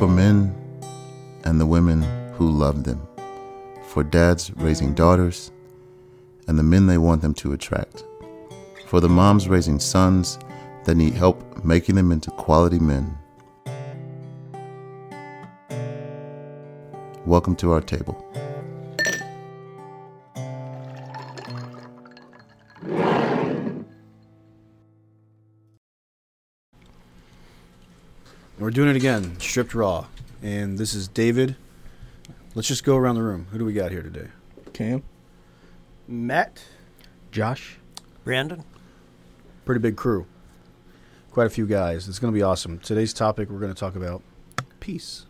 for men and the women who love them, for dads raising daughters and the men they want them to attract, for the moms raising sons that need help making them into quality men. Welcome to our table. We're doing it again, stripped raw. And this is David. Let's just go around the room. Who do we got here today? Cam. Matt. Josh. Brandon. Pretty big crew. Quite a few guys. It's going to be awesome. Today's topic, we're going to talk about peace.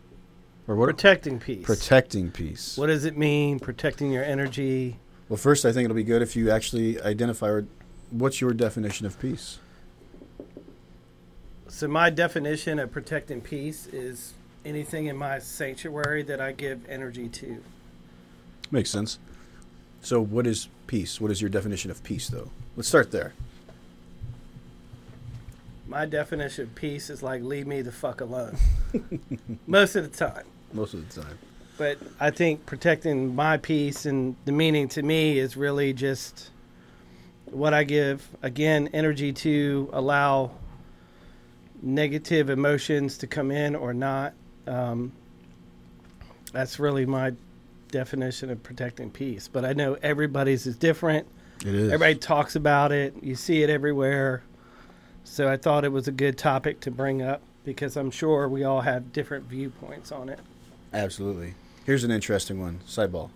Or what? Protecting peace. Protecting peace. What does it mean? Protecting your energy. Well, first, I think it'll be good if you actually identify what's your definition of peace. So my definition of protecting peace is anything in my sanctuary that I give energy to. Makes sense. So, what is peace? What is your definition of peace, though? Let's start there. My definition of peace is like leave me the fuck alone. Most of the time. Most of the time. But I think protecting my peace and the meaning to me is really just what I give again energy to allow negative emotions to come in or not. Um, that's really my definition of protecting peace. But I know everybody's is different. It is. Everybody talks about it. You see it everywhere. So I thought it was a good topic to bring up because I'm sure we all have different viewpoints on it. Absolutely. Here's an interesting one. Sideball.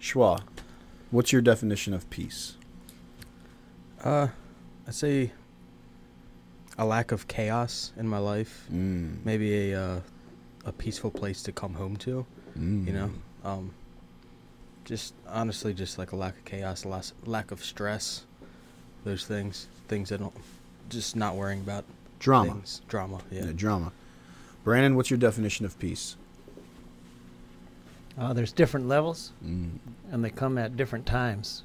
Schwa, what's your definition of peace? Uh, I'd say a lack of chaos in my life. Mm. Maybe a uh, a peaceful place to come home to. Mm. You know, um, just honestly, just like a lack of chaos, a lack lack of stress. Those things, things that don't, just not worrying about drama. things. Drama, yeah. Yeah, drama. Brandon, what's your definition of peace? Uh, there's different levels, Mm. and they come at different times.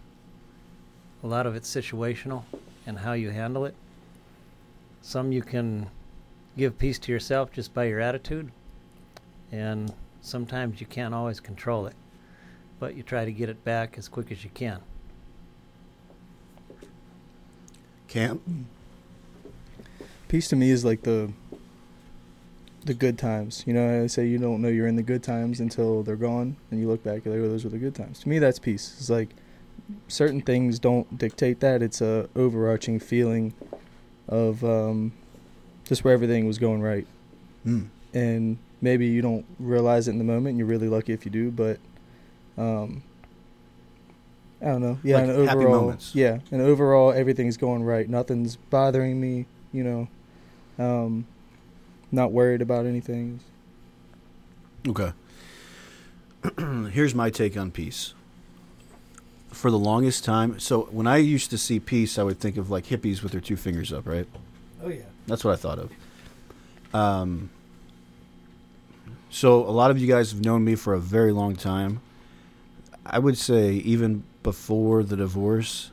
A lot of it's situational and how you handle it. Some you can give peace to yourself just by your attitude, and sometimes you can't always control it, but you try to get it back as quick as you can. Cam? Peace to me is like the the good times. You know, I say you don't know you're in the good times until they're gone, and you look back, you're like, oh, those were the good times. To me, that's peace. It's like certain things don't dictate that. It's a overarching feeling of um, just where everything was going right, Mm. and maybe you don't realize it in the moment. and You're really lucky if you do, but um, I don't know. Yeah, Like and happy overall, moments. yeah, and overall everything's going right. Nothing's bothering me. You know, um, not worried about anything. Okay. Here's my take on peace. For the longest time, so when I used to see peace, I would think of like hippies with their two fingers up, right? Oh yeah. That's what I thought of. Um, so a lot of you guys have known me for a very long time. I would say even before the divorce,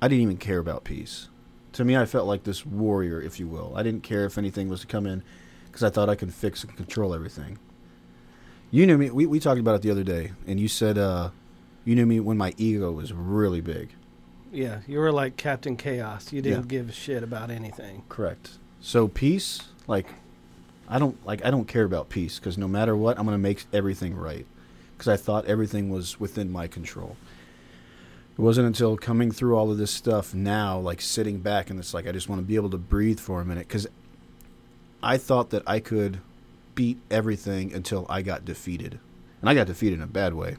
I didn't even care about peace. To me, I felt like this warrior, if you will. I didn't care if anything was to come in because I thought I could fix and control everything. You knew me. We, we talked about it the other day, and you said uh, you knew me when my ego was really big. Yeah, you were like Captain Chaos. You didn't Yeah. give a shit about anything. Correct. So peace, like, I don't like I don't care about peace because no matter what, I'm gonna make everything right because I thought everything was within my control. It wasn't until coming through all of this stuff now, like sitting back and it's like I just want to be able to breathe for a minute because I thought that I could beat everything until I got defeated, and I got defeated in a bad way.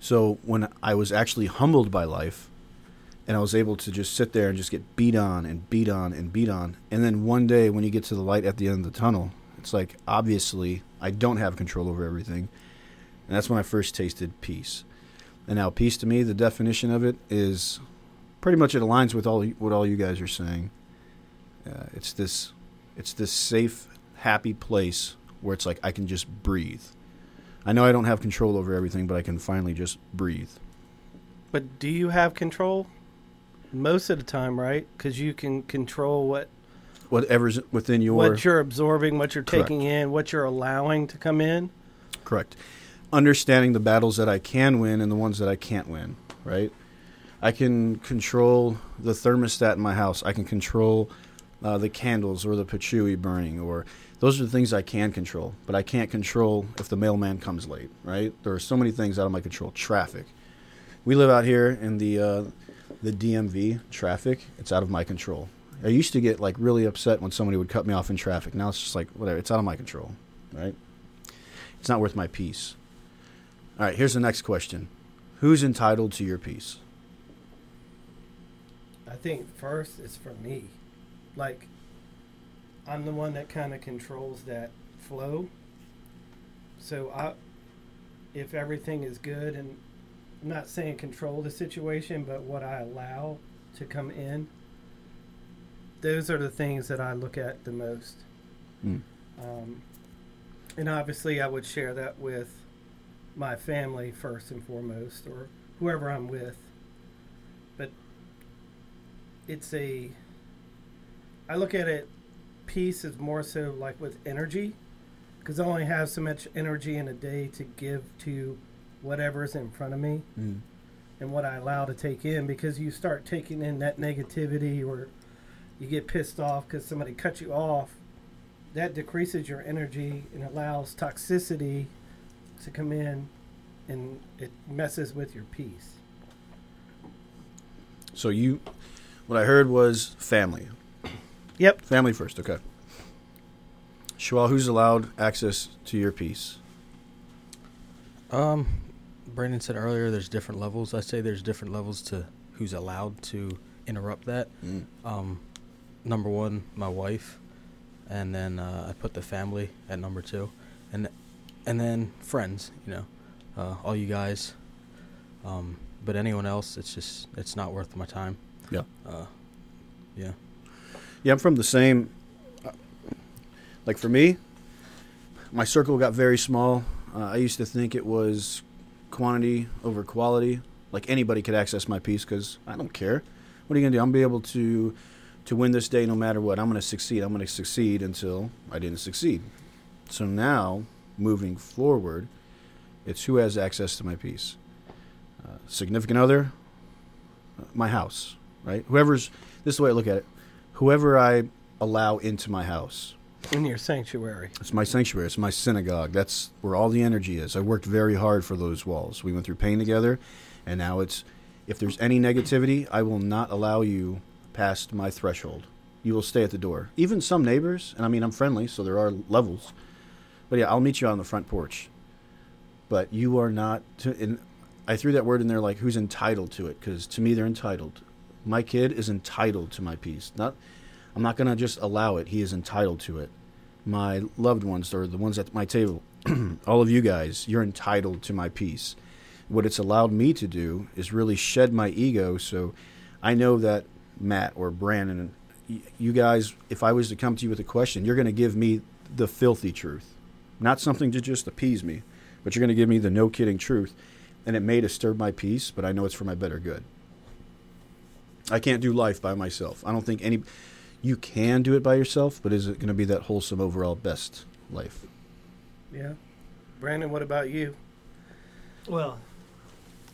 So when I was actually humbled by life, and I was able to just sit there and just get beat on and beat on and beat on. And then one day, when you get to the light at the end of the tunnel, it's like obviously I don't have control over everything, and that's when I first tasted peace. And now, peace to me, the definition of it is pretty much it aligns with all what all you guys are saying. Uh, it's this, it's this safe, happy place where it's like I can just breathe. I know I don't have control over everything, but I can finally just breathe. But do you have control? Most of the time, right? Because you can control what whatever's within your what you're absorbing, what you're Correct. taking in, what you're allowing to come in. Correct. Understanding the battles that I can win and the ones that I can't win, right? I can control the thermostat in my house. I can control uh, the candles or the patchouli burning, or those are the things I can control. But I can't control if the mailman comes late, right? There are so many things out of my control. Traffic. We live out here in the uh, the DMV. Traffic. It's out of my control. I used to get like really upset when somebody would cut me off in traffic. Now it's just like whatever. It's out of my control, right? It's not worth my peace. All right, here's the next question. Who's entitled to your peace? I think first it's for me. Like, I'm the one that kind of controls that flow. So I, if everything is good, and I'm not saying control the situation, but what I allow to come in, those are the things that I look at the most. Hmm. Um, and obviously, I would share that with my family first and foremost, or whoever I'm with. But it's a. I look at it, peace is more so like with energy, because I only have so much energy in a day to give to whatever's in front of me mm. and what I allow to take in because you start taking in that negativity or you get pissed off because somebody cut you off, that decreases your energy and allows toxicity to come in and it messes with your peace. So you, what I heard was family. Yep. Family first, okay. Shwal, who's allowed access to your peace? Um, Brandon said earlier there's different levels. I say there's different levels to who's allowed to interrupt that. Um, number one, my wife, and then uh, I put the family at number two, and and then friends. You know, uh, all you guys. Um, but anyone else, it's just it's not worth my time. Yeah. Uh, yeah. Yeah, I'm from the same. Like for me, my circle got very small. Uh, I used to think it was quantity over quality. Like anybody could access my peace because I don't care. What are you gonna do? I'm gonna be able to to win this day no matter what. I'm gonna succeed. I'm gonna succeed until I didn't succeed. So now, moving forward, it's who has access to my peace. Uh, significant other, my house, right? Whoever's this is the way I look at it. Whoever I allow into my house, In your sanctuary. it's my sanctuary. It's my synagogue. That's where all the energy is. I worked very hard for those walls. We went through pain together, and now it's if there's any negativity, I will not allow you past my threshold. You will stay at the door. Even some neighbors, and I mean I'm friendly, so there are levels. But yeah, I'll meet you on the front porch. But you are not. To, and I threw that word in there like who's entitled to it because to me they're entitled. My kid is entitled to my peace. Not. I'm not gonna just allow it. He is entitled to it my loved ones or the ones at my table, all of you guys, you're entitled to my peace. What it's allowed me to do is really shed my ego. So I know that Matt or Brandon, you guys, if I was to come to you with a question, you're going to give me the filthy truth, not something to just appease me, but you're going to give me the no kidding truth. And it may disturb my peace, but I know it's for my better good. I can't do life by myself. I don't think any you can do it by yourself, but is it going to be that wholesome overall best life? Yeah. Brandon, what about you? Well,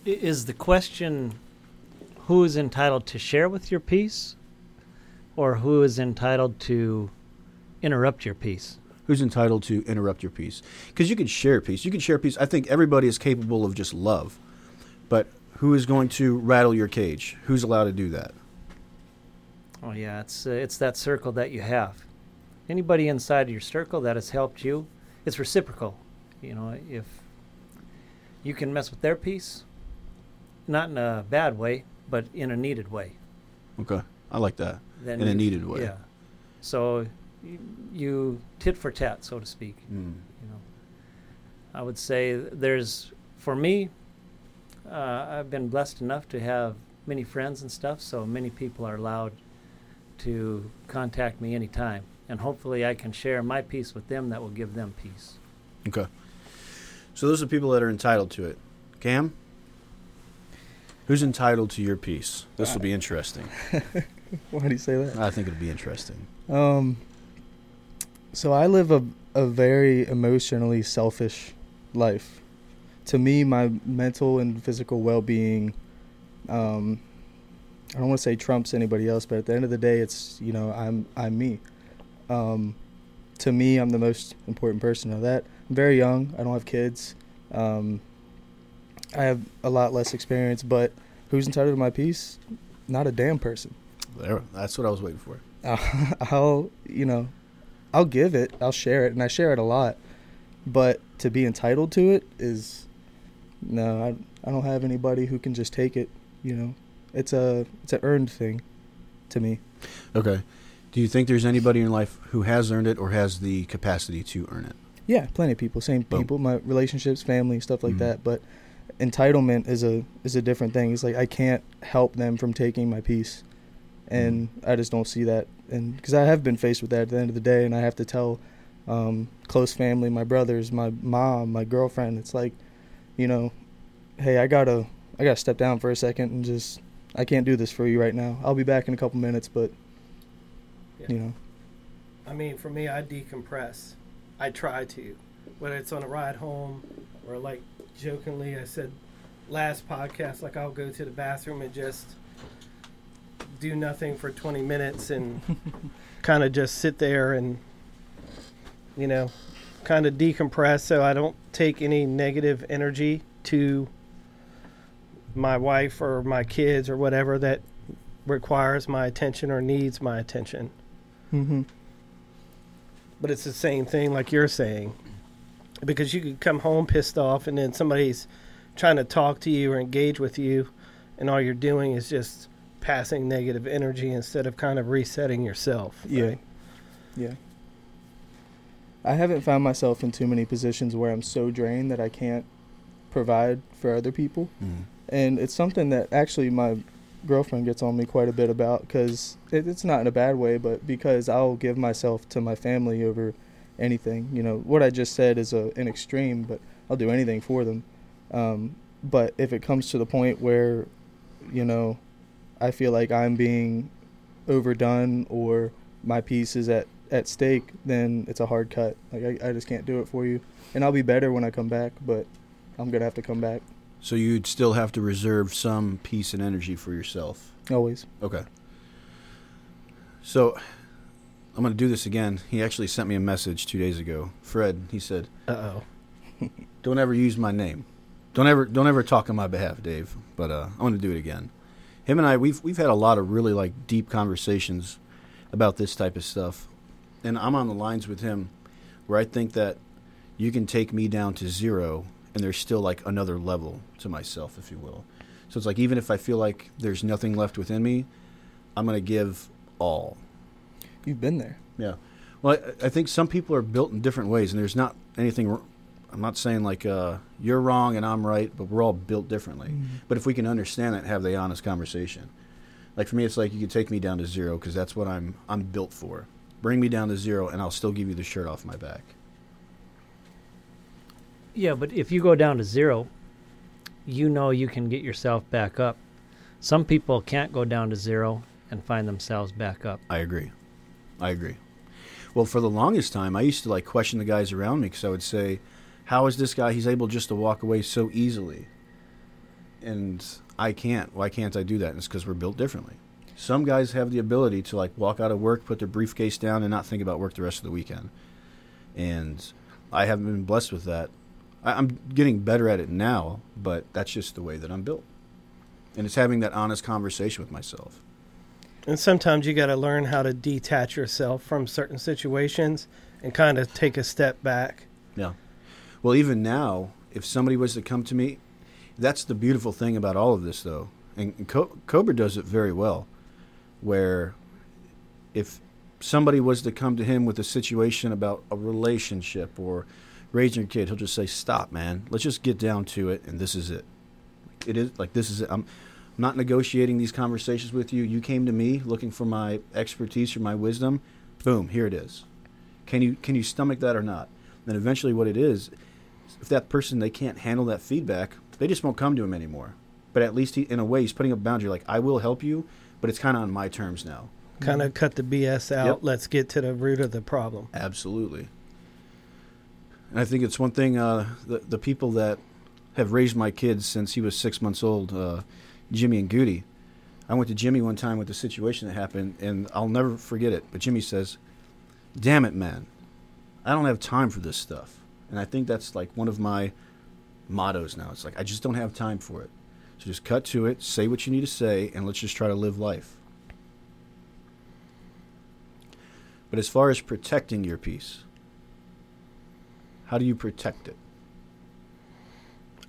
is the question who is entitled to share with your peace or who is entitled to interrupt your peace? Who's entitled to interrupt your peace? Because you can share peace. You can share peace. I think everybody is capable of just love, but who is going to rattle your cage? Who's allowed to do that? Oh yeah, it's uh, it's that circle that you have. Anybody inside your circle that has helped you, it's reciprocal. You know, if you can mess with their peace, not in a bad way, but in a needed way, Okay, I like that. then In a needed way. Yeah. So you, you tit for tat, so to speak. Mm. you know i would say there's for me uh, i've been blessed enough to have many friends and stuff so many people are allowed to contact me anytime and hopefully i can share my peace with them that will give them peace Okay. So those are people that are entitled to it. Cam, who's entitled to your peace? This will be interesting. Why do you say that? I think it'll be interesting. Um, so I live a a very emotionally selfish life. To me, my mental and physical well being, um, I don't want to say trumps anybody else, but at the end of the day, it's you know I'm I'm me. Um, to me, I'm the most important person of that. I'm very young. I don't have kids. Um, I have a lot less experience, but who's entitled to my peace? Not a damn person. There, that's what I was waiting for. I'll, you know, I'll give it, I'll share it, and I share it a lot. But to be entitled to it is, no, I, I don't have anybody who can just take it. You know, it's a it's an earned thing, to me. Okay. Do you think there's anybody in life who has earned it or has the capacity to earn it? Yeah, plenty of people, same Boom. people, my relationships, family, stuff like Mhm. that. But entitlement is a is a different thing. It's like I can't help them from taking my peace, and I just don't see that. And because I have been faced with that at the end of the day, and I have to tell um, close family, my brothers, my mom, my girlfriend. It's like, you know, hey, I gotta I gotta step down for a second and just I can't do this for you right now. I'll be back in a couple minutes, but Yeah. you know, I mean, for me, I decompress. I try to, whether it's on a ride home or like jokingly, I said last podcast, like I'll go to the bathroom and just do nothing for 20 minutes and kind of just sit there and, you know, kind of decompress so I don't take any negative energy to my wife or my kids or whatever that requires my attention or needs my attention. mm-hmm. But it's the same thing, like you're saying, because you could come home pissed off, and then somebody's trying to talk to you or engage with you, and all you're doing is just passing negative energy instead of kind of resetting yourself. Yeah. Yeah. I haven't found myself in too many positions where I'm so drained that I can't provide for other people. Mm. And it's something that actually my girlfriend gets on me quite a bit about because it, it's not in a bad way, but because I'll give myself to my family over anything. You know, what I just said is a, an extreme, but I'll do anything for them. Um, but if it comes to the point where, you know, I feel like I'm being overdone or my peace is at, at stake, then it's a hard cut. Like I, I just can't do it for you. And I'll be better when I come back, but I'm gonna have to come back So you'd still have to reserve some peace and energy for yourself. always. Okay. So I'm going to do this again. He actually sent me a message two days ago. Fred, he said, Uh oh. "Don't ever use my name. Don't ever, don't ever talk on my behalf, Dave." But uh, I'm going to do it again. Him and I, we've we've had a lot of really like deep conversations about this type of stuff, and I'm on the lines with him where I think that you can take me down to zero, and there's still like another level to myself, if you will. So it's like even if I feel like there's nothing left within me, I'm going to give all. You've been there. Yeah. Well, I, I think some people are built in different ways, and there's not anything. I'm not saying like uh, you're wrong and I'm right, but we're all built differently. But if we can understand that, have the honest conversation. Like for me, it's like you can take me down to zero because that's what I'm I'm built for. Bring me down to zero, and I'll still give you the shirt off my back. Yeah, but if you go down to zero, you know you can get yourself back up. Some people can't go down to zero and find themselves back up. I agree. I agree. Well, for the longest time, I used to like question the guys around me because I would say, "How is this guy? He's able just to walk away so easily, and I can't. Why can't I do that?" And it's because we're built differently. Some guys have the ability to like walk out of work, put their briefcase down, and not think about work the rest of the weekend. And I haven't been blessed with that. I, I'm getting better at it now, but that's just the way that I'm built. And it's having that honest conversation with myself. And sometimes you got to learn how to detach yourself from certain situations and kind of take a step back. Yeah. Well, even now, if somebody was to come to me, that's the beautiful thing about all of this, though. And and Co- Cobra does it very well, where if somebody was to come to him with a situation about a relationship or raising your kid, he'll just say, "Stop, man. Let's just get down to it, and this is it. It is like this is it. I'm." Not negotiating these conversations with you. You came to me looking for my expertise or my wisdom. Boom, here it is. Can you can you stomach that or not? Then eventually, what it is, if that person they can't handle that feedback, they just won't come to him anymore. But at least he, in a way, he's putting a boundary. Like I will help you, but it's kind of on my terms now. Kind of cut the BS out. Yep. Let's get to the root of the problem. Absolutely. And I think it's one thing uh, the the people that have raised my kids since he was six months old, uh, Jimmy and Goody. I went to Jimmy one time with the situation that happened, and I'll never forget it. But Jimmy says, "Damn it, man, I don't have time for this stuff." And I think that's like one of my mottos now. It's like I just don't have time for it. So just cut to it, say what you need to say, and let's just try to live life. But as far as protecting your peace, how do you protect it?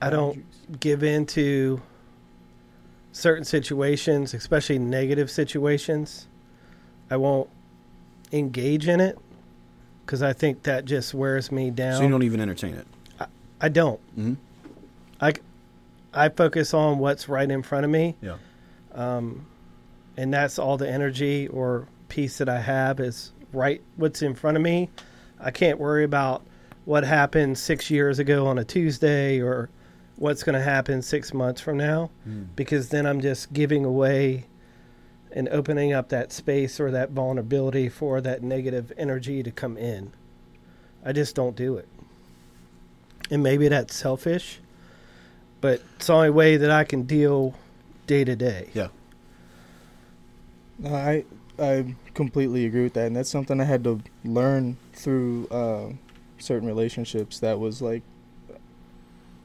I don't give in to certain situations, especially negative situations. I won't engage in it because I think that just wears me down. So you don't even entertain it. I don't. Mm-hmm. I, I focus on what's right in front of me. Yeah. Um, and that's all the energy or peace that I have is right what's in front of me. I can't worry about what happened six years ago on a Tuesday or what's going to happen six months from now because then I'm just giving away and opening up that space or that vulnerability for that negative energy to come in. I just don't do it. And maybe that's selfish, but it's the only way that I can deal day to day. Yeah. No, I I completely agree with that, and that's something I had to learn through uh, certain relationships. That was like,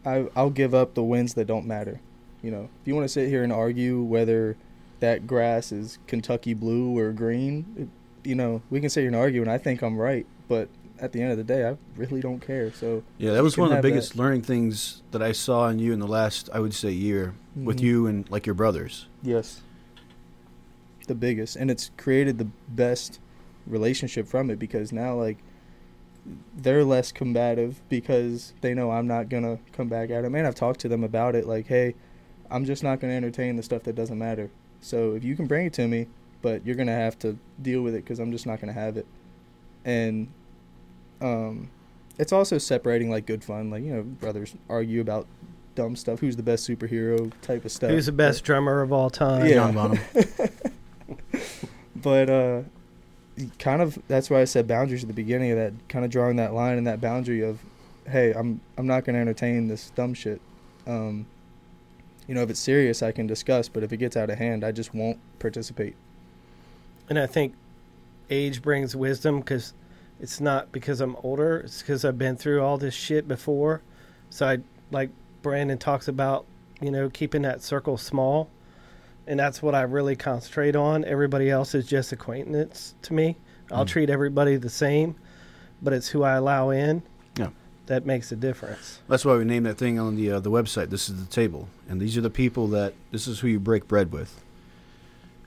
I I'll give up the wins that don't matter. You know, if you want to sit here and argue whether that grass is Kentucky blue or green, it, you know, we can sit here and argue, and I think I'm right, but at the end of the day, I really don't care. So Yeah, that was one of the biggest that. learning things that I saw in you in the last, I would say, year with Mhm. you and like your brothers. Yes. The biggest. And it's created the best relationship from it because now, like, they're less combative because they know I'm not going to come back at them. And I've talked to them about it, like, hey, I'm just not going to entertain the stuff that doesn't matter. So if you can bring it to me, but you're going to have to deal with it because I'm just not going to have it. And um, it's also separating, like, good fun. Like, you know, brothers argue about dumb stuff. Who's the best superhero type of stuff. Who's the best drummer of all time? Yeah. John Bonham. but uh kind of that's why I said boundaries at the beginning of that kind of drawing that line and that boundary of hey I'm I'm not going to entertain this dumb shit um you know if it's serious I can discuss but if it gets out of hand I just won't participate And I think age brings wisdom because it's not because I'm older. It's because I've been through all this shit before. So I like Brandon talks about, you know, keeping that circle small, and that's what I really concentrate on. Everybody else is just acquaintance to me. I'll Mm. treat everybody the same, but it's who I allow in. Yeah. That makes a difference. That's why we named that thing on the uh, the website. This is the table, and these are the people that this is who you break bread with.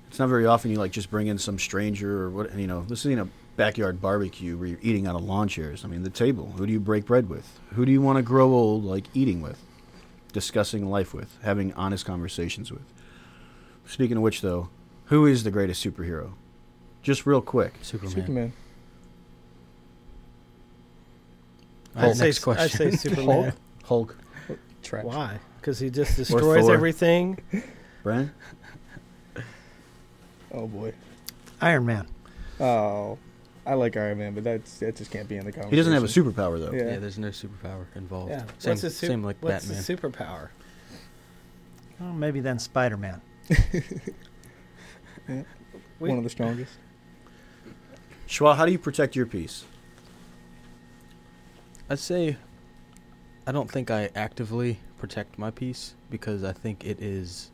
It's not very often you like just bring in some stranger or what you know. This is you a backyard barbecue where you're eating out of lawn chairs. I mean, the table. Who do you break bread with? Who do you want to grow old like eating with, discussing life with, having honest conversations with? Speaking of which, though, who is the greatest superhero? Just real quick. Superman. Superman All right, I'd say, next I'd say Superman. Hulk. trash Why? Because he just destroys everything. Brian. oh boy Iron Man. oh I like Iron Man but that's that just can't be in the conversation He doesn't have a superpower though. Yeah. Yeah, there's no superpower involved. Yeah. Same, what's his sup- same like what's Batman. the superpower? Well, maybe then Spider Man. We- one of the strongest Schwa, how do you protect your peace? I'd say I don't think I actively protect my peace because I think it is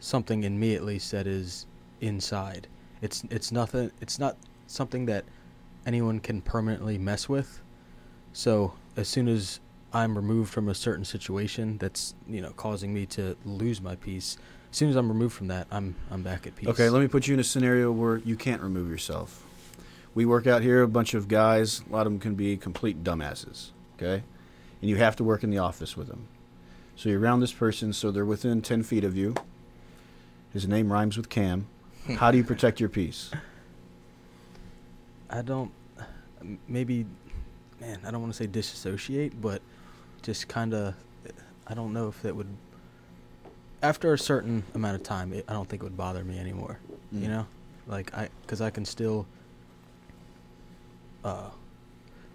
something in me at least that is inside. It's it's nothing it's not something that anyone can permanently mess with. So as soon as I'm removed from a certain situation that's, you know, causing me to lose my peace, as soon as I'm removed from that, I'm I'm back at peace. Okay, let me put you in a scenario where you can't remove yourself. We work out here, a bunch of guys, a lot of them can be complete dumbasses, okay? And you have to work in the office with them. So you're around this person, so they're within 10 feet of you. His name rhymes with Cam. How do you protect your peace? I don't maybe man, I don't want to say disassociate, but just kind of I don't know if that would after a certain amount of time, it, I don't think it would bother me anymore. Mm. You know, like I, because I can still. Uh,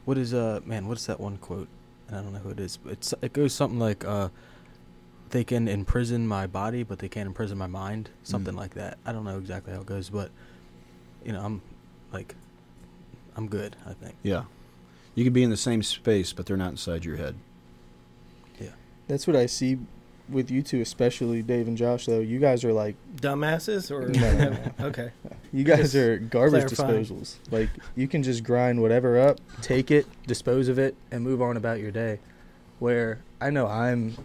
what is uh man? What's that one quote? And I don't know who it is. But it's it goes something like uh, they can imprison my body, but they can't imprison my mind. Something Mm. like that. I don't know exactly how it goes, but you know, I'm like, I'm good. I think. Yeah. You could be in the same space, but they're not inside your head. Yeah, that's what I see with you two, especially Dave and Josh. Though you guys are like, Dumbasses or No, no, no. okay. you guys Just are garbage clarifying. disposals. Like you can just grind whatever up, take it, dispose of it, and move on about your day. Where I know I'm,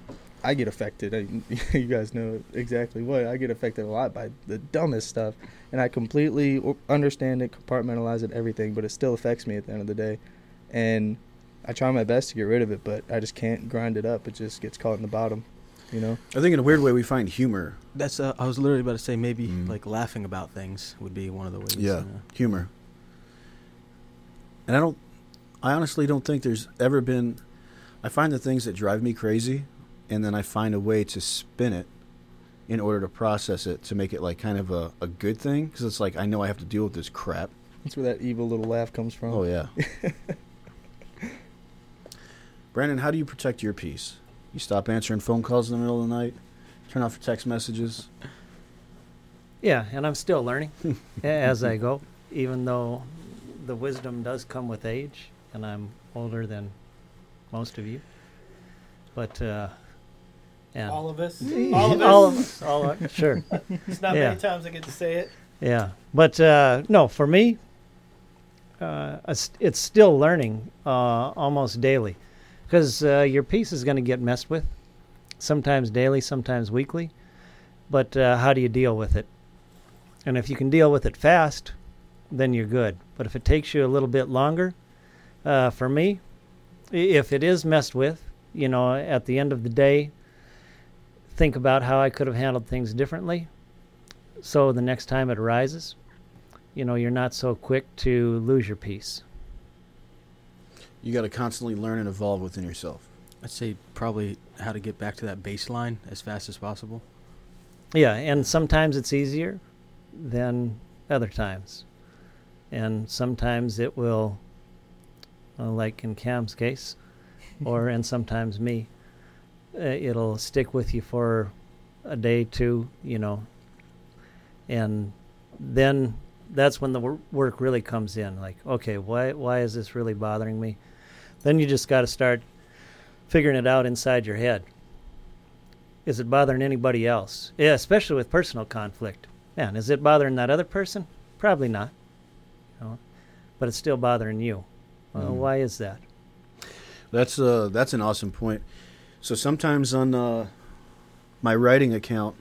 I get affected. I, you guys know exactly what I get affected a lot by the dumbest stuff, and I completely understand it, compartmentalize it, everything, but it still affects me at the end of the day, and I try my best to get rid of it, but I just can't grind it up. It just gets caught in the bottom, you know. I think in a weird way we find humor. That's uh, I was literally about to say maybe Mm. like laughing about things would be one of the ways. Yeah. you know. Humor. And I don't I honestly don't think there's ever been I find the things that drive me crazy and then I find a way to spin it in order to process it to make it like kind of a, a good thing because it's like I know I have to deal with this crap. That's where that evil little laugh comes from. Oh yeah. Brandon, how do you protect your peace? You stop answering phone calls in the middle of the night, turn off your text messages. Yeah, and I'm still learning as I go, even though the wisdom does come with age, and I'm older than most of you. But uh, and All of us. All of us. all of us, all of, sure, It's not Yeah. many times I get to say it. yeah. But uh, no, for me, uh, it's- it's still learning uh, almost daily, because uh, your peace is going to get messed with, sometimes daily, sometimes weekly. But uh, how do you deal with it? And if you can deal with it fast, then you're good. But if it takes you a little bit longer, uh, for me, if it is messed with, you know, at the end of the day, think about how I could have handled things differently. So the next time it arises, you know, you're not so quick to lose your peace. You got to constantly learn and evolve within yourself. I'd say probably how to get back to that baseline as fast as possible. Yeah, and sometimes it's easier than other times. And sometimes it will, uh, like in Cam's case, or and sometimes me, uh, it'll stick with you for a day, two, you know. And then that's when the wor- work really comes in. Like, okay, why why is this really bothering me? Then you just got to start figuring it out inside your head. Is it bothering anybody else? Yeah, especially with personal conflict. Man, is it bothering that other person? Probably not. You know, but it's still bothering you. Well, Mm. why is that? That's uh that's an awesome point. So sometimes on uh, my writing account,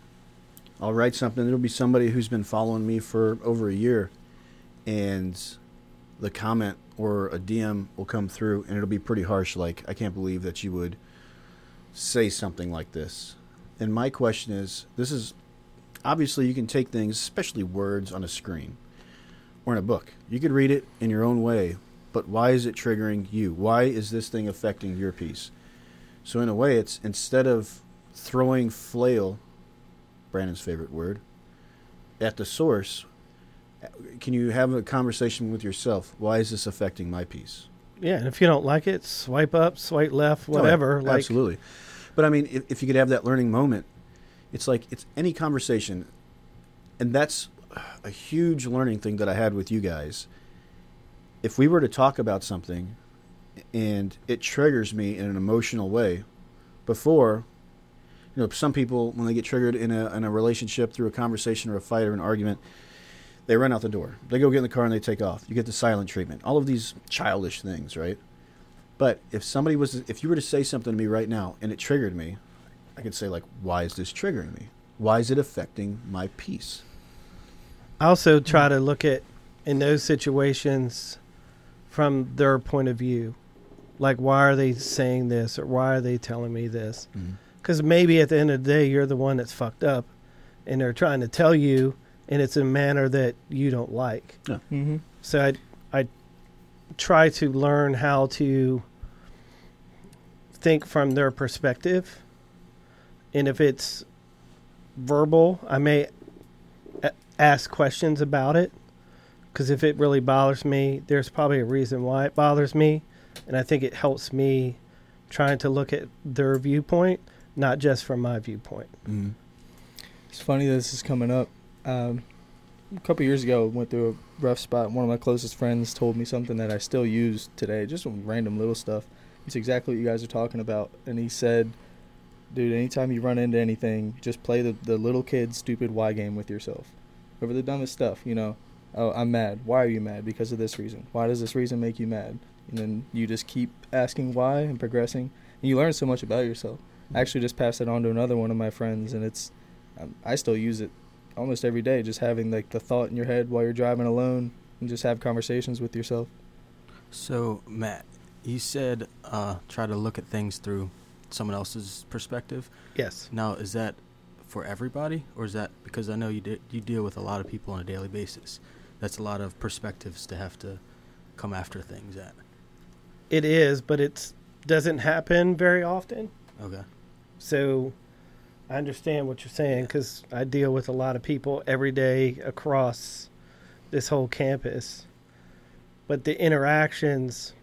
I'll write something. It'll be somebody who's been following me for over a year, and the comment or a DM will come through, and it'll be pretty harsh. Like, I can't believe that you would say something like this. And my question is, this is obviously you can take things, especially words, on a screen or in a book. You could read it in your own way, but why is it triggering you? Why is this thing affecting your peace? So in a way, it's instead of throwing flail, Brandon's favorite word, at the source, can you have a conversation with yourself? Why is this affecting my peace? Yeah, and if you don't like it, swipe up, swipe left, oh, whatever. Oh, like absolutely. But I mean, if, if you could have that learning moment, it's like it's any conversation, and that's a huge learning thing that I had with you guys. If we were to talk about something, and it triggers me in an emotional way, before, you know, some people when they get triggered in a in a relationship through a conversation or a fight or an argument, they run out the door. They go get in the car and they take off. You get the silent treatment. All of these childish things, right? But if somebody was, if you were to say something to me right now and it triggered me, I could say like, why is this triggering me? Why is it affecting my peace? I also try to look at in those situations from their point of view. Like, why are they saying this or why are they telling me this? Because maybe at the end of the day, you're the one that's fucked up and they're trying to tell you, and it's a manner that you don't like. Mm-hmm. So I, I try to learn how to think from their perspective. And if it's verbal, I may a- ask questions about it. Because if it really bothers me, there's probably a reason why it bothers me. And I think it helps me trying to look at their viewpoint, not just from my viewpoint. Mm. It's funny this is coming up. Um, a couple years ago, went through a rough spot. One of my closest friends told me something that I still use today, just some random little stuff. It's exactly what you guys are talking about. And he said, "Dude, anytime you run into anything, just play the the little kid stupid why game with yourself over the dumbest stuff. You know, oh, I'm mad. Why are you mad? Because of this reason. Why does this reason make you mad? And then you just keep asking why and progressing, and you learn so much about yourself. I actually just passed it on to another one of my friends, and it's um, I still use it almost every day. Just having like the thought in your head while you're driving alone, and just have conversations with yourself. So, Matt, you said uh, try to look at things through someone else's perspective. Yes. Now, is that for everybody, or is that because I know you de- you deal with a lot of people on a daily basis? That's a lot of perspectives to have to come after things at. It is, but it doesn't happen very often. Okay. So I understand what you're saying because I deal with a lot of people every day across this whole campus. But the interactions,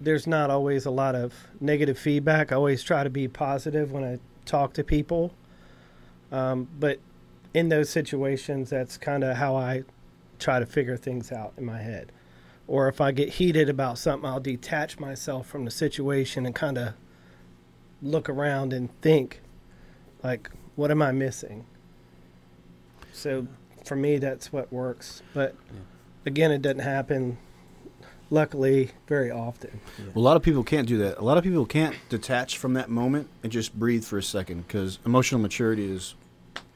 there's not always a lot of negative feedback. I always try to be positive when I talk to people. Um, but in those situations, that's kind of how I try to figure things out in my head. Or if I get heated about something, I'll detach myself from the situation and kind of look around and think, like, what am I missing? So for me, that's what works. But Yeah. again, it doesn't happen, luckily, very often. Well, a lot of people can't do that. A lot of people can't detach from that moment and just breathe for a second because emotional maturity is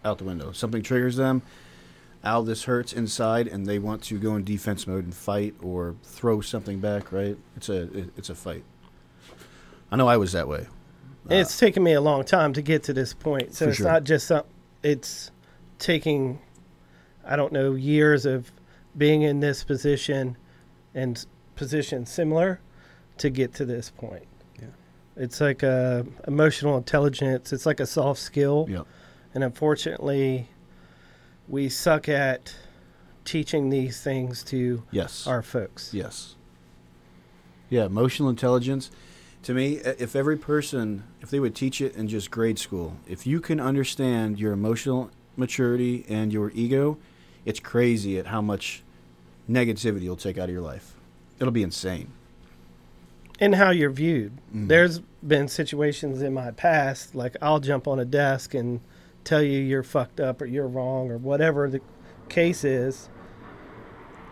out the window. Something triggers them. Al, this hurts inside, and they want to go in defense mode and fight or throw something back. Right? It's a it, it's a fight. I know I was that way. And it's taken me a long time to get to this point. So it's sure. not just some, it's taking, I don't know, years of being in this position and positions similar to get to this point. Yeah. It's like a emotional intelligence. It's like a soft skill. Yep. And unfortunately, we suck at teaching these things to Yes. our folks. Yes. Yeah, emotional intelligence. To me, if every person, if they would teach it in just grade school, if you can understand your emotional maturity and your ego, it's crazy at how much negativity you'll take out of your life. It'll be insane. And how you're viewed. Mhm. There's been situations in my past, like I'll jump on a desk and tell you you're fucked up or you're wrong or whatever the case is,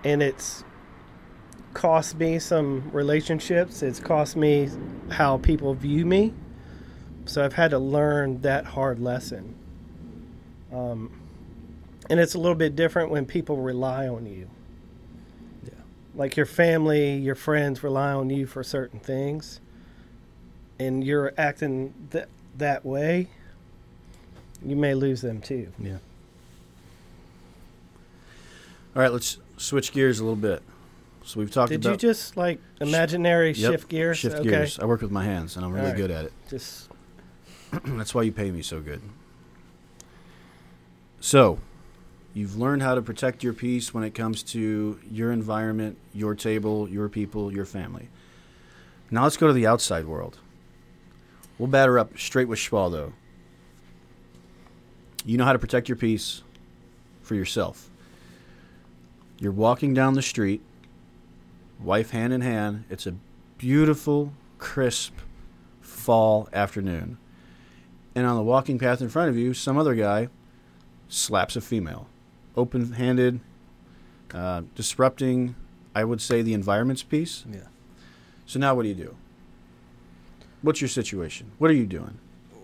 and it's cost me some relationships. It's cost me how people view me. So I've had to learn that hard lesson. Um, and it's a little bit different when people rely on you. Yeah. Like your family, your friends rely on you for certain things, and you're acting th- that way, you may lose them too. Yeah. All right, let's switch gears a little bit. So we've talked about. Did you just like imaginary Yep, shift gears? shift okay. gears. I work with my hands, and I'm really All right. good at it. Just That's why you pay me so good. So, you've learned how to protect your peace when it comes to your environment, your table, your people, your family. Now let's go to the outside world. We'll batter up straight with Schwaldo. You know how to protect your peace for yourself. You're walking down the street, wife hand in hand. It's a beautiful, crisp fall afternoon and on the walking path in front of you, some other guy slaps a female, open handed, uh, disrupting, I would say, the environment's peace. Yeah. So now what do you do? What's your situation? What are you doing?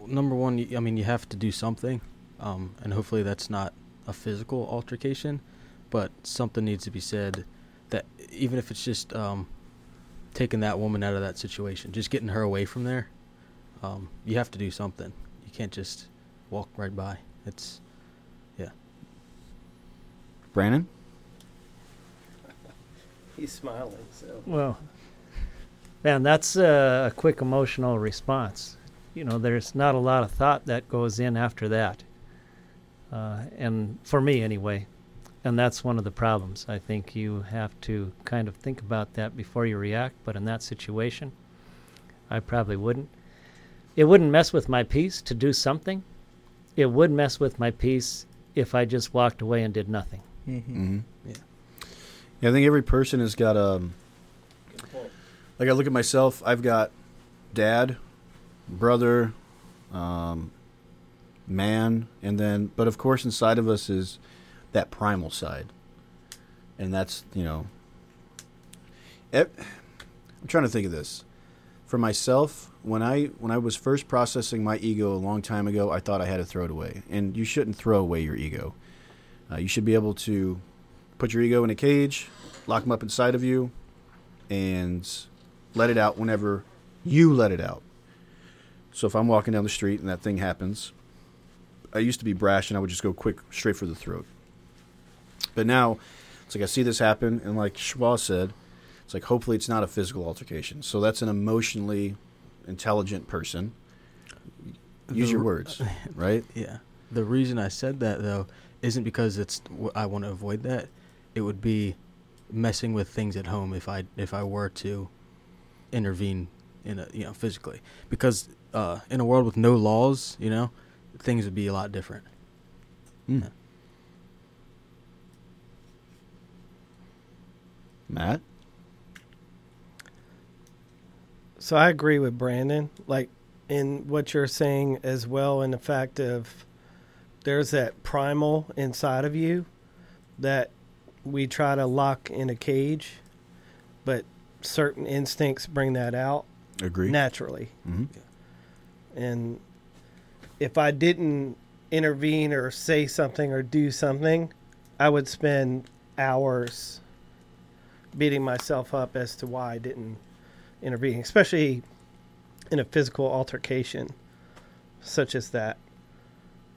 Number one, I mean, you have to do something, um, and hopefully that's not a physical altercation, but something needs to be said that even if it's just um, taking that woman out of that situation, just getting her away from there, um, you have to do something. You can't just walk right by. It's yeah. Brandon? he's smiling. So Well, man, that's uh, a quick emotional response. you know, there's not a lot of thought that goes in after that. Uh, and for me, anyway. And that's one of the problems. I think you have to kind of think about that before you react. But in that situation, I probably wouldn't. It wouldn't mess with my peace to do something. It would mess with my peace if I just walked away and did nothing. Mm-hmm. Mm-hmm. Yeah. Yeah, I think every person has got um like I look at myself, I've got dad, brother, um, man, and then but of course inside of us is that primal side. And that's, you know ev- I'm trying to think of this. For myself, when I when I was first processing my ego a long time ago, I thought I had to throw it away. And you shouldn't throw away your ego. Uh, you should be able to put your ego in a cage, lock them up inside of you, and let it out whenever you let it out. So if I'm walking down the street and that thing happens, I used to be brash and I would just go quick, straight for the throat. But now, it's like I see this happen, and like Schwa said, it's like hopefully it's not a physical altercation. So that's an emotionally intelligent person. Use The your words, right? Yeah. The reason I said that though isn't because it's I want to avoid that. It would be messing with things at home if I if I were to intervene in a you know physically because uh, in a world with no laws, you know, things would be a lot different. Mm. Matt? So I agree with Brandon, like in what you're saying as well, in the fact of there's that primal inside of you that we try to lock in a cage, but certain instincts bring that out Agree. naturally. hmm And if I didn't intervene or say something or do something, I would spend hours beating myself up as to why I didn't intervene, especially in a physical altercation such as that.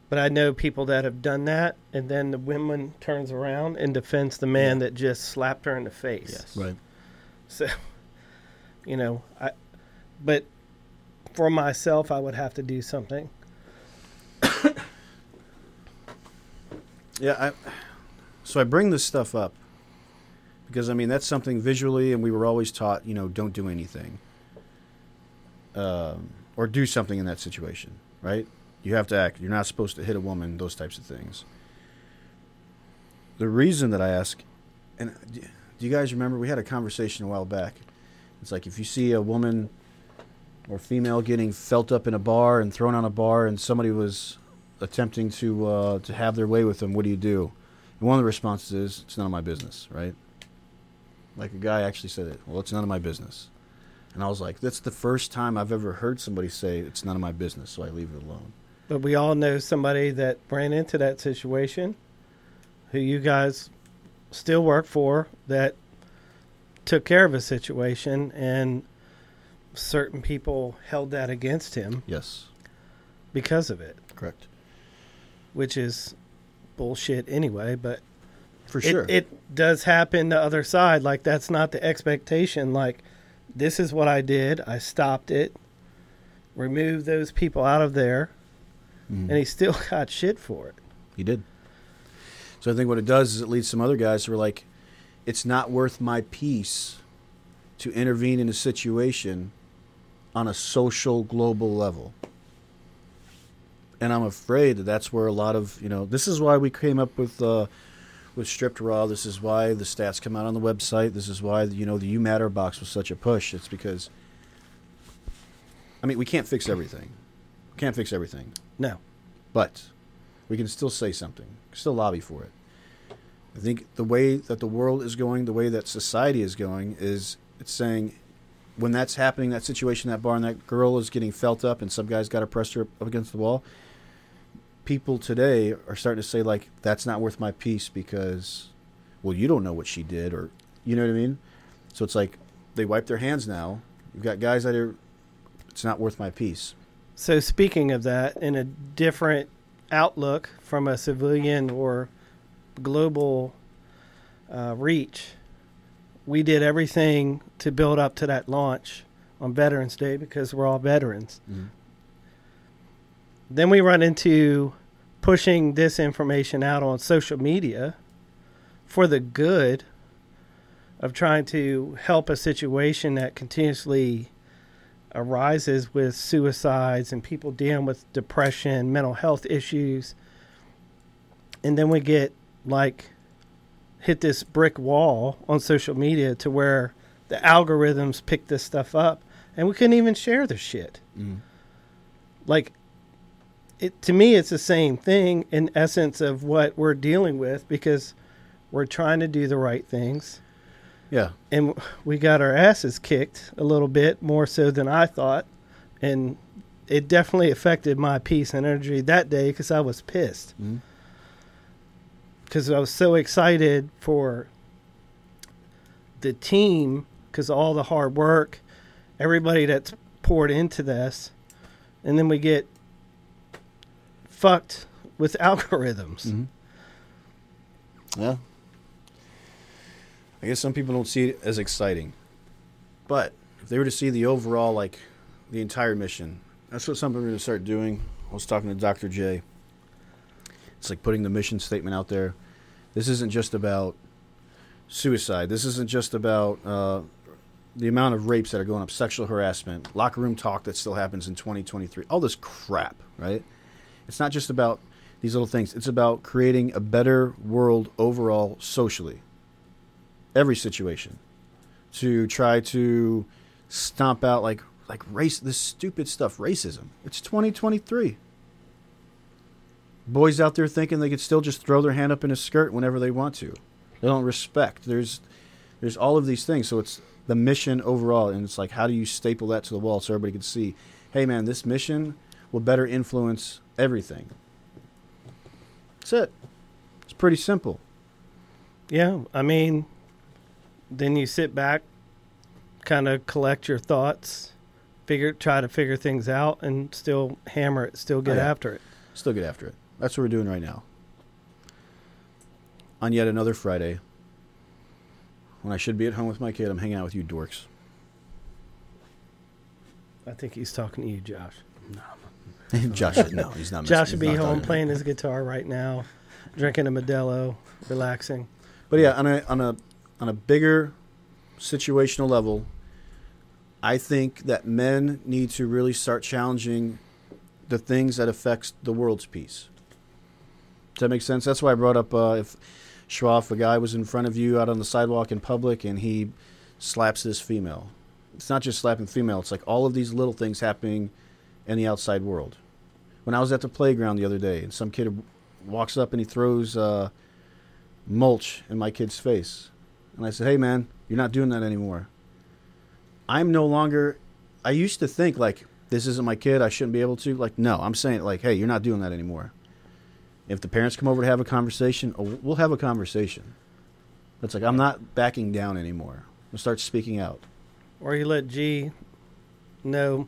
But I know people that have done that, and then the woman turns around and defends the man that just slapped her in the face. Yes. Right. So, you know, I, but for myself, I would have to do something. Yeah, I, so I bring this stuff up because I mean that's something visually, and we were always taught, you know, don't do anything, um, or do something in that situation, right? You have to act. You're not supposed to hit a woman. Those types of things. The reason that I ask, and do do you guys remember we had a conversation a while back? It's like if you see a woman or female getting felt up in a bar and thrown on a bar, and somebody was attempting to uh, to have their way with them, what do you do? And one of the responses is, "It's none of my business," right? Like a guy actually said it. Well, it's none of my business, and I was like, "That's the first time I've ever heard somebody say it's none of my business," so I leave it alone. But we all know somebody that ran into that situation who you guys still work for that took care of a situation and certain people held that against him Yes, because of it, correct, which is bullshit anyway, but for sure. it does happen the other side. Like that's not the expectation. Like this is what I did. I stopped it, removed those people out of there, Mhm. and he still got shit for it. He did. So I think what it does is it leads some other guys who are like, it's not worth my peace to intervene in a situation on a social global level. And I'm afraid that that's where a lot of you know this is why we came up with uh, with stripped raw. This is why the stats come out on the website. This is why you know the You Matter box was such a push. It's because I mean we can't fix everything. We can't fix everything. No. But we can still say something, still lobby for it. I think the way that the world is going, the way that society is going, is it's saying when that's happening, that situation, that bar, and that girl is getting felt up, and some guy's got to press her up against the wall. People today are starting to say like, "That's not worth my peace," because, well, you don't know what she did, or you know what I mean. So it's like they wipe their hands now. You've got guys that are, it's not worth my peace. So speaking of that, in a different outlook from a civilian or global uh, reach, we did everything to build up to that launch on Veterans Day because we're all veterans. Then we run into pushing this information out on social media for the good of trying to help a situation that continuously arises with suicides and people dealing with depression, mental health issues. And then we get like hit this brick wall on social media to where the algorithms pick this stuff up and we couldn't even share the shit. Mm. Like it to me it's the same thing in essence of what we're dealing with because we're trying to do the right things. Yeah. and we got our asses kicked a little bit more so than I thought, and it definitely affected my peace and energy that day because I was pissed. Mm-hmm. Because I was so excited for the team because all the hard work, everybody that's poured into this, and then we get fucked with algorithms. Mhm. Yeah. I guess some people don't see it as exciting. But if they were to see the overall, like, the entire mission, that's what something we're going to start doing. I was talking to Dr. J. It's like putting the mission statement out there. This isn't just about suicide. This isn't just about uh, the amount of rapes that are going up, sexual harassment, locker room talk that still happens in 2023, all this crap, right? It's not just about these little things. It's about creating a better world overall socially. Every situation. To try to stomp out like like race this stupid stuff, racism. It's 2023. Boys out there thinking they could still just throw their hand up in a skirt whenever they want to. They don't respect. There's there's all of these things. So it's the mission overall and it's like how do you staple that to the wall so everybody can see, hey man, this mission will better influence everything. That's it. It's pretty simple. Yeah, I mean, then you sit back, kind of collect your thoughts, figure, try to figure things out, and still hammer it, still get Oh, yeah. after it. Still get after it. That's what we're doing right now. On yet another Friday, when I should be at home with my kid, I'm hanging out with you dorks. I think he's talking to you, Josh. Josh, should- no, he's not. Josh should be home talking to me. playing his guitar right now, drinking a Modelo, relaxing. But yeah, on a on a on a bigger situational level, I think that men need to really start challenging the things that affects the world's peace. Does that make sense? That's why I brought up uh, if Schroff, a guy was in front of you out on the sidewalk in public and he slaps this female. It's not just slapping female. It's like all of these little things happening in the outside world. When I was at the playground the other day and some kid walks up and he throws uh, mulch in my kid's face. And I said, hey, man, you're not doing that anymore. I'm no longer, I used to think like, this isn't my kid, I shouldn't be able to. Like, no, I'm saying, like, hey, you're not doing that anymore. If the parents come over to have a conversation, oh, we'll have a conversation. It's like, I'm not backing down anymore. I'll start speaking out. Or you let G know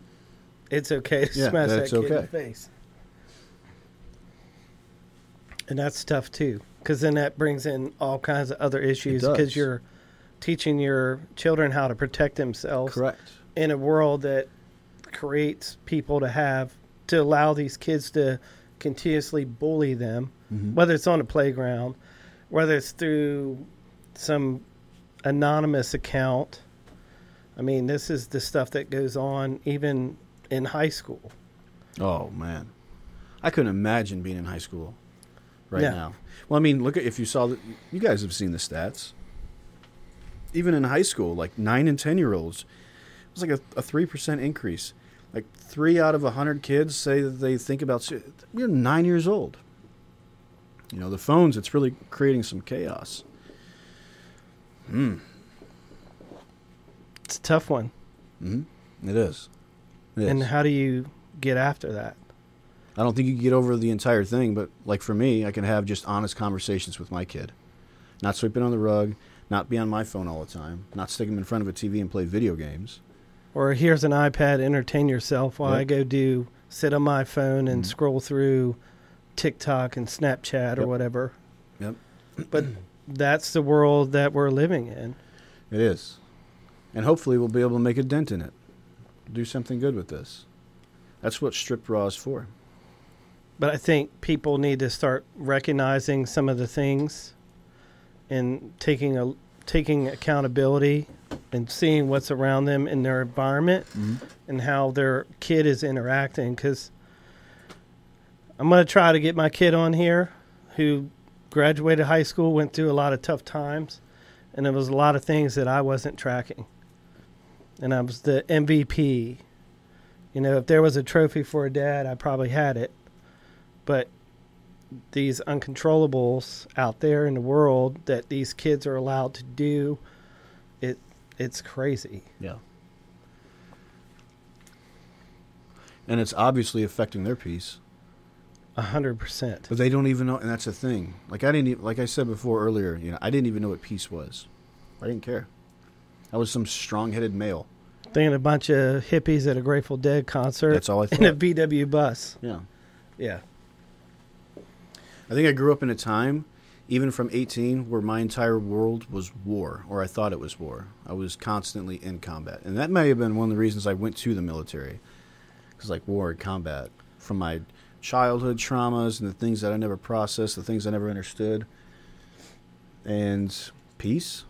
it's okay to Yeah, smash that kid in the face. And that's tough too, because then that brings in all kinds of other issues because you're teaching your children how to protect themselves Correct. in a world that creates people to have to allow these kids to continuously bully them, Mhm. whether it's on a playground, whether it's through some anonymous account. I mean, this is the stuff that goes on even in high school. Oh man, I couldn't imagine being in high school right Yeah. now. Well, I mean, look at if you saw the, you guys have seen the stats. Even in high school, like nine and ten year olds, it was like a, three percent increase. Like three out of a hundred kids say that they think about. We're nine years old. You know, the phones. It's really creating some chaos. Hmm. It's a tough one. hmm It is. It And how do you get after that? I don't think you can get over the entire thing, but like for me, I can have just honest conversations with my kid. Not sweeping on the rug, not be on my phone all the time, not stick him in front of a TV and play video games. Or here's an iPad, entertain yourself while Yep. I go do sit on my phone and Mhm. scroll through TikTok and Snapchat or Yep. whatever. Yep. But that's the world that we're living in. It is. And hopefully we'll be able to make a dent in it. Do something good with this. That's what Strip Raw is for. but I think people need to start recognizing some of the things and taking a taking accountability and seeing what's around them in their environment Mhm. and how their kid is interacting because i'm going to try to get my kid on here who graduated high school went through a lot of tough times and there was a lot of things that i wasn't tracking and i was the mvp you know if there was a trophy for a dad i probably had it but these uncontrollables out there in the world that these kids are allowed to do it it's crazy Yeah. And it's obviously affecting their peace, a hundred percent but they don't even know. And that's the thing. Like I didn't, even, like I said before earlier, you know, I didn't even know what peace was. I didn't care. I was some strong-headed male. Thinking a bunch of hippies at a grateful dead concert That's all I think. in a thought. vw bus yeah. yeah I think I grew up in a time, even from 18, where my entire world was war, or I thought it was war. I was constantly in combat. And that may have been one of the reasons I went to the military. Because, like, war and combat, from my childhood traumas and the things that I never processed, the things I never understood. And peace?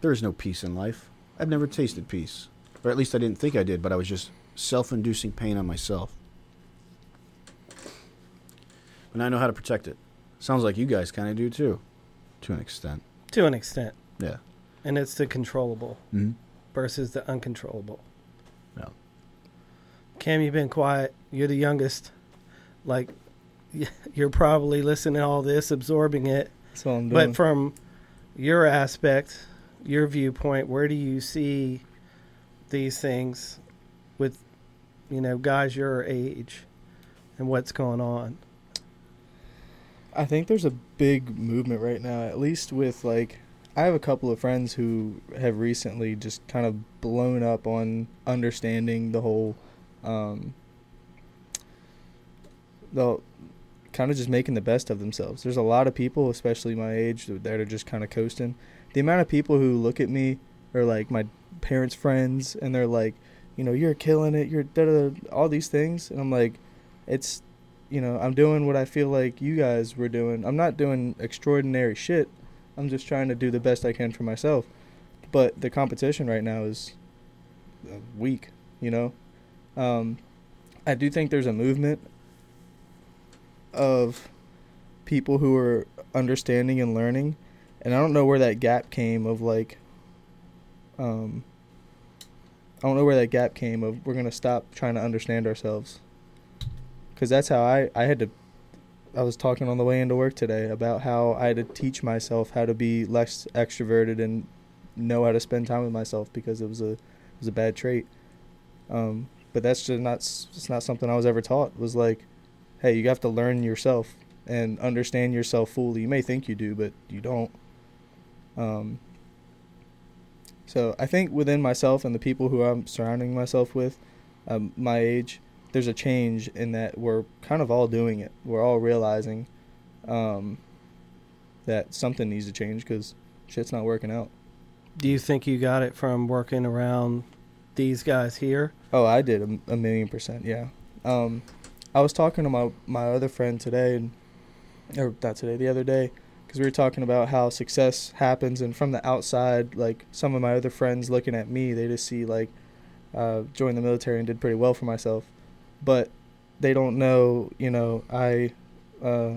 There is no peace in life. I've never tasted peace. Or at least I didn't think I did, but I was just self inducing pain on myself. And I know how to protect it. Sounds like you guys kind of do too, to an extent. to an extent Yeah. and it's the controllable Mm-hmm. versus the uncontrollable Yeah. cam you've been quiet you're the youngest like you're probably listening to all this absorbing it That's all I'm doing. But from your aspect, your viewpoint, where do you see these things with, you know, guys your age and what's going on? I think there's a big movement right now, at least with like I have a couple of friends who have recently just kind of blown up on understanding the whole um the kind of just making the best of themselves. There's a lot of people, especially my age, that are just kind of coasting. The amount of people who look at me or like my parents' friends and they're like, you know, you're killing it, you're all these things, and I'm like, it's you know, I'm doing what I feel like you guys were doing. I'm not doing extraordinary shit. I'm just trying to do the best I can for myself. But the competition right now is uh, weak, you know. Um, I do think there's a movement of people who are understanding and learning, and I don't know where that gap came of like. Um, I don't know where that gap came of we're gonna stop trying to understand ourselves because that's how I I had to. I was talking on the way into work today about how I had to teach myself how to be less extroverted and know how to spend time with myself because it was a it was a bad trait. Um, but that's just not it's not something I was ever taught. It was like, hey, you have to learn yourself and understand yourself fully. You may think you do, but you don't. Um, so I think within myself and the people who I'm surrounding myself with, um, my age, there's a change in that we're kind of all doing it. We're all realizing um, that something needs to change because shit's not working out. Do you think you got it from working around these guys here? Oh, I did a, a million percent. Yeah. Um, I was talking to my my other friend today, and or not today, the other day, because we were talking about how success happens, and from the outside, like some of my other friends looking at me, they just see like uh, joined the military and did pretty well for myself, but they don't know, you know, I uh,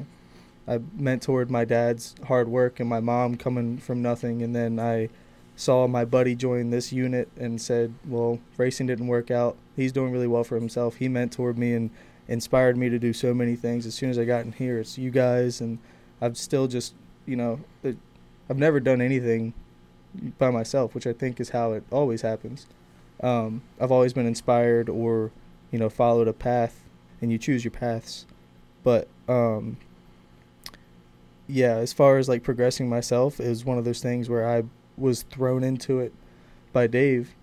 I mentored my dad's hard work and my mom coming from nothing, and then I saw my buddy join this unit and said, "Well, racing didn't work out. He's doing really well for himself. He mentored me and inspired me to do so many things. As soon as I got in here, it's you guys, and I've still just, you know, it, I've never done anything by myself, which I think is how it always happens. Um, I've always been inspired or, you know, followed a path, and you choose your paths. But um, yeah, as far as like progressing myself, is one of those things where I was thrown into it by Dave,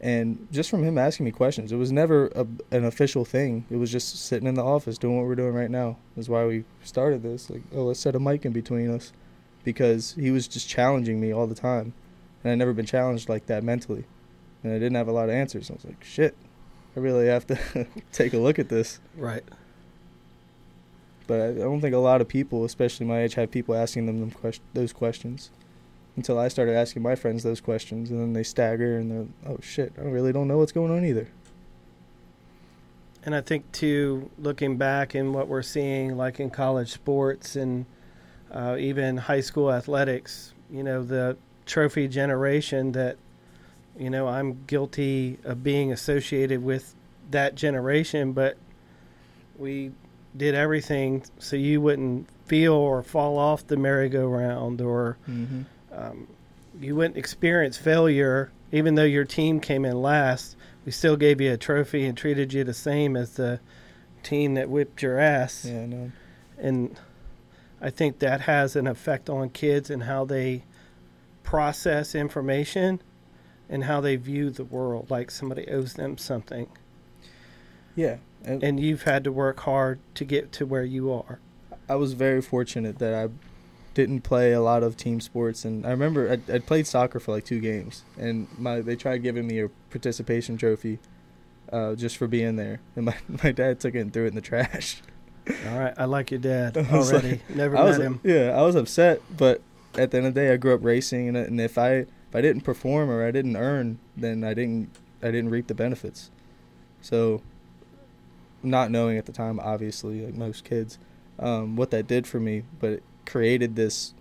and just from him asking me questions, it was never a, an official thing. It was just sitting in the office doing what we're doing right now. That's why we started this. Like, oh, let's set a mic in between us, because he was just challenging me all the time, and I'd never been challenged like that mentally, and I didn't have a lot of answers. I was like, shit, I really have to take a look at this. Right. But I, don't think a lot of people, especially my age, have people asking them, them quest- those questions. Until I started asking my friends those questions, and then they stagger and they're, oh shit, I really don't know what's going on either. And I think too, looking back and what we're seeing, like in college sports and uh, even high school athletics, you know, the trophy generation that, you know, I'm guilty of being associated with that generation, but we did everything so you wouldn't feel or fall off the merry-go-round or Mm-hmm. Um, you wouldn't experience failure even though your team came in last we still gave you a trophy and treated you the same as the team that whipped your ass Yeah, no. and i think that has an effect on kids and how they process information and how they view the world like somebody owes them something Yeah. And, and you've had to work hard to get to where you are I was very fortunate that I didn't play a lot of team sports, and I remember I played soccer for like two games, and my they tried giving me a participation trophy, uh, just for being there, and my my dad took it and threw it in the trash. all right i like your dad was already never I was met him yeah, I was upset, but at the end of the day, I grew up racing, and, and if I if I didn't perform or I didn't earn, then I didn't I didn't reap the benefits. So, not knowing at the time, obviously, like most kids, um, what that did for me, but it created this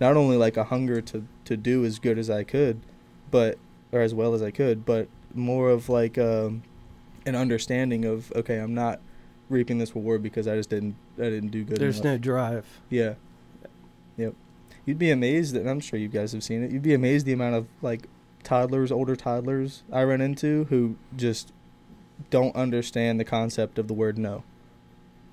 not only like a hunger to to do as good as I could, but or as well as I could, but more of like um, an understanding of okay, I'm not reaping this reward because I just didn't I didn't do good. there's enough. no drive Yeah. Yep. You'd be amazed, and I'm sure you guys have seen it. You'd be amazed the amount of like toddlers, older toddlers I run into who just don't understand the concept of the word no,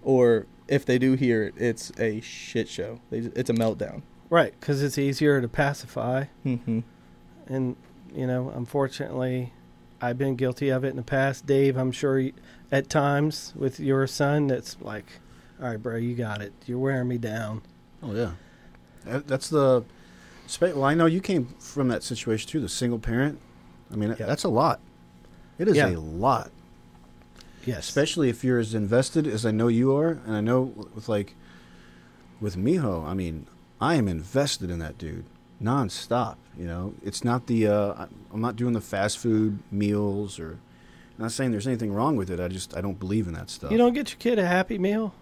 or if they do hear it, it's a shit show. They, it's a meltdown. Right, because it's easier to pacify. Mm-hmm. And, you know, unfortunately, I've been guilty of it in the past. Dave, I'm sure you, at times with your son, that's like, all right, bro, you got it. You're wearing me down. Oh yeah, that, that's the. Well, I know you came from that situation too. The single parent. I mean, Yeah. that's a lot. It is Yeah. a lot, Yes. especially if you're as invested as I know you are, and I know with like, with Miho. I mean, I am invested in that dude nonstop. You know, it's not the. Uh, I- I'm not doing the fast food meals or. I'm not saying there's anything wrong with it. I just I don't believe in that stuff. you don't get your kid a Happy Meal?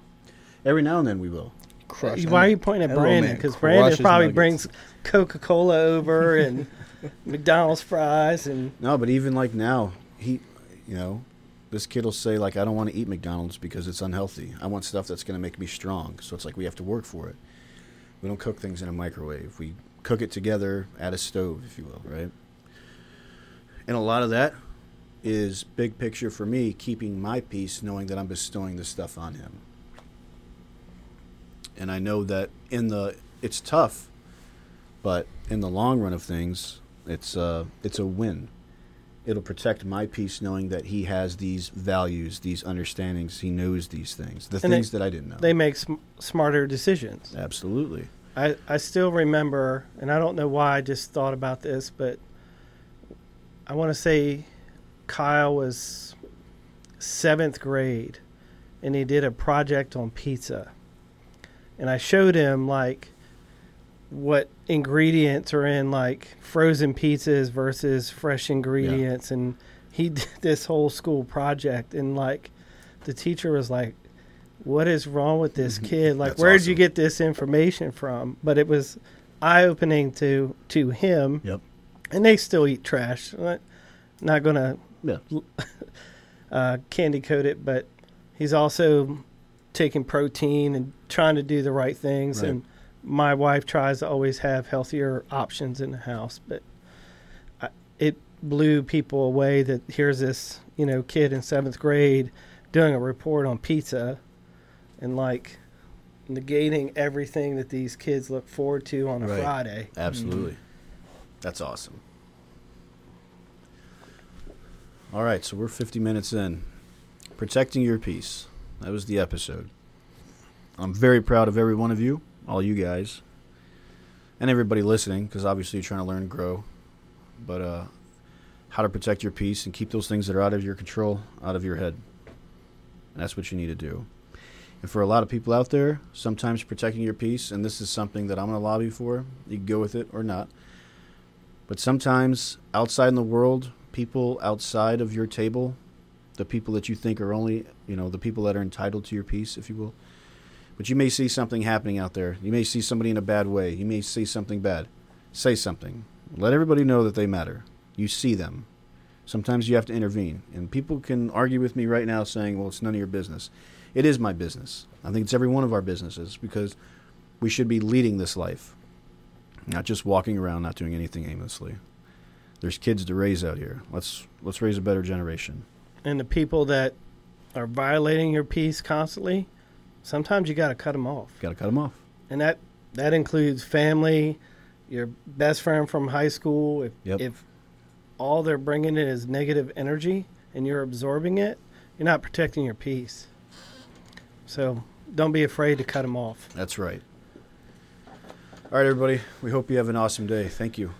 Every now and then we will. Crush. Why are you pointing at Brandon? Because Brandon probably nuggets. brings Coca Cola over and McDonald's fries and No, but even like now, he, you know, this kid will say like, I don't want to eat McDonald's because it's unhealthy. I want stuff that's going to make me strong. So it's like we have to work for it. We don't cook things in a microwave. We cook it together at a stove, if you will, right? And a lot of that is big picture for me, keeping my peace, knowing that I'm bestowing this stuff on him. And I know that in the, it's tough, but in the long run of things, it's uh, it's a win. It'll protect my peace knowing that he has these values, these understandings. He knows these things, the And they- things that I didn't know. they make sm- smarter decisions. Absolutely. I, I still remember, and I don't know why I just thought about this, but I want to say Kyle was seventh grade and he did a project on pizza. And I showed him like what ingredients are in like frozen pizzas versus fresh ingredients. And he did this whole school project. And like the teacher was like, what is wrong with this kid? Like, That's where did you get this information from? But it was eye opening to to him. Yep. And they still eat trash. Not- Not gonna Yeah. uh, candy coat it, but he's also taking protein and trying to do the right things. Right. And my wife tries to always have healthier options in the house, but I, it blew people away that here's this you know kid in seventh grade doing a report on pizza and like negating everything that these kids look forward to on a Right. Friday. Absolutely. That's awesome. All right, so we're 50 minutes in. Protecting your peace. That was the episode. I'm very proud of every one of you, all you guys, and everybody listening, because obviously you're trying to learn and grow. But uh, how to protect your peace and keep those things that are out of your control out of your head. That's what you need to do. And for a lot of people out there, sometimes protecting your peace, and this is something that I'm going to lobby for, you can go with it or not. But sometimes outside in the world, people outside of your table, the people that you think are only, you know, the people that are entitled to your peace, if you will, but you may see something happening out there. You may see somebody in a bad way. You may see something bad. Say something. Let everybody know that they matter. You see them. Sometimes you have to intervene. And people can argue with me right now saying, well, it's none of your business. It is my business. I think it's every one of our businesses because we should be leading this life, not just walking around, not doing anything aimlessly. There's kids to raise out here. Let's let's raise a better generation. And the people that are violating your peace constantly, sometimes you got to cut them off. Got to cut them off. and that that includes family, your best friend from high school. If Yep. if all they're bringing in is negative energy and you're absorbing it, you're not protecting your peace. So don't be afraid to cut them off. That's right. All right, everybody. We hope you have an awesome day. Thank you.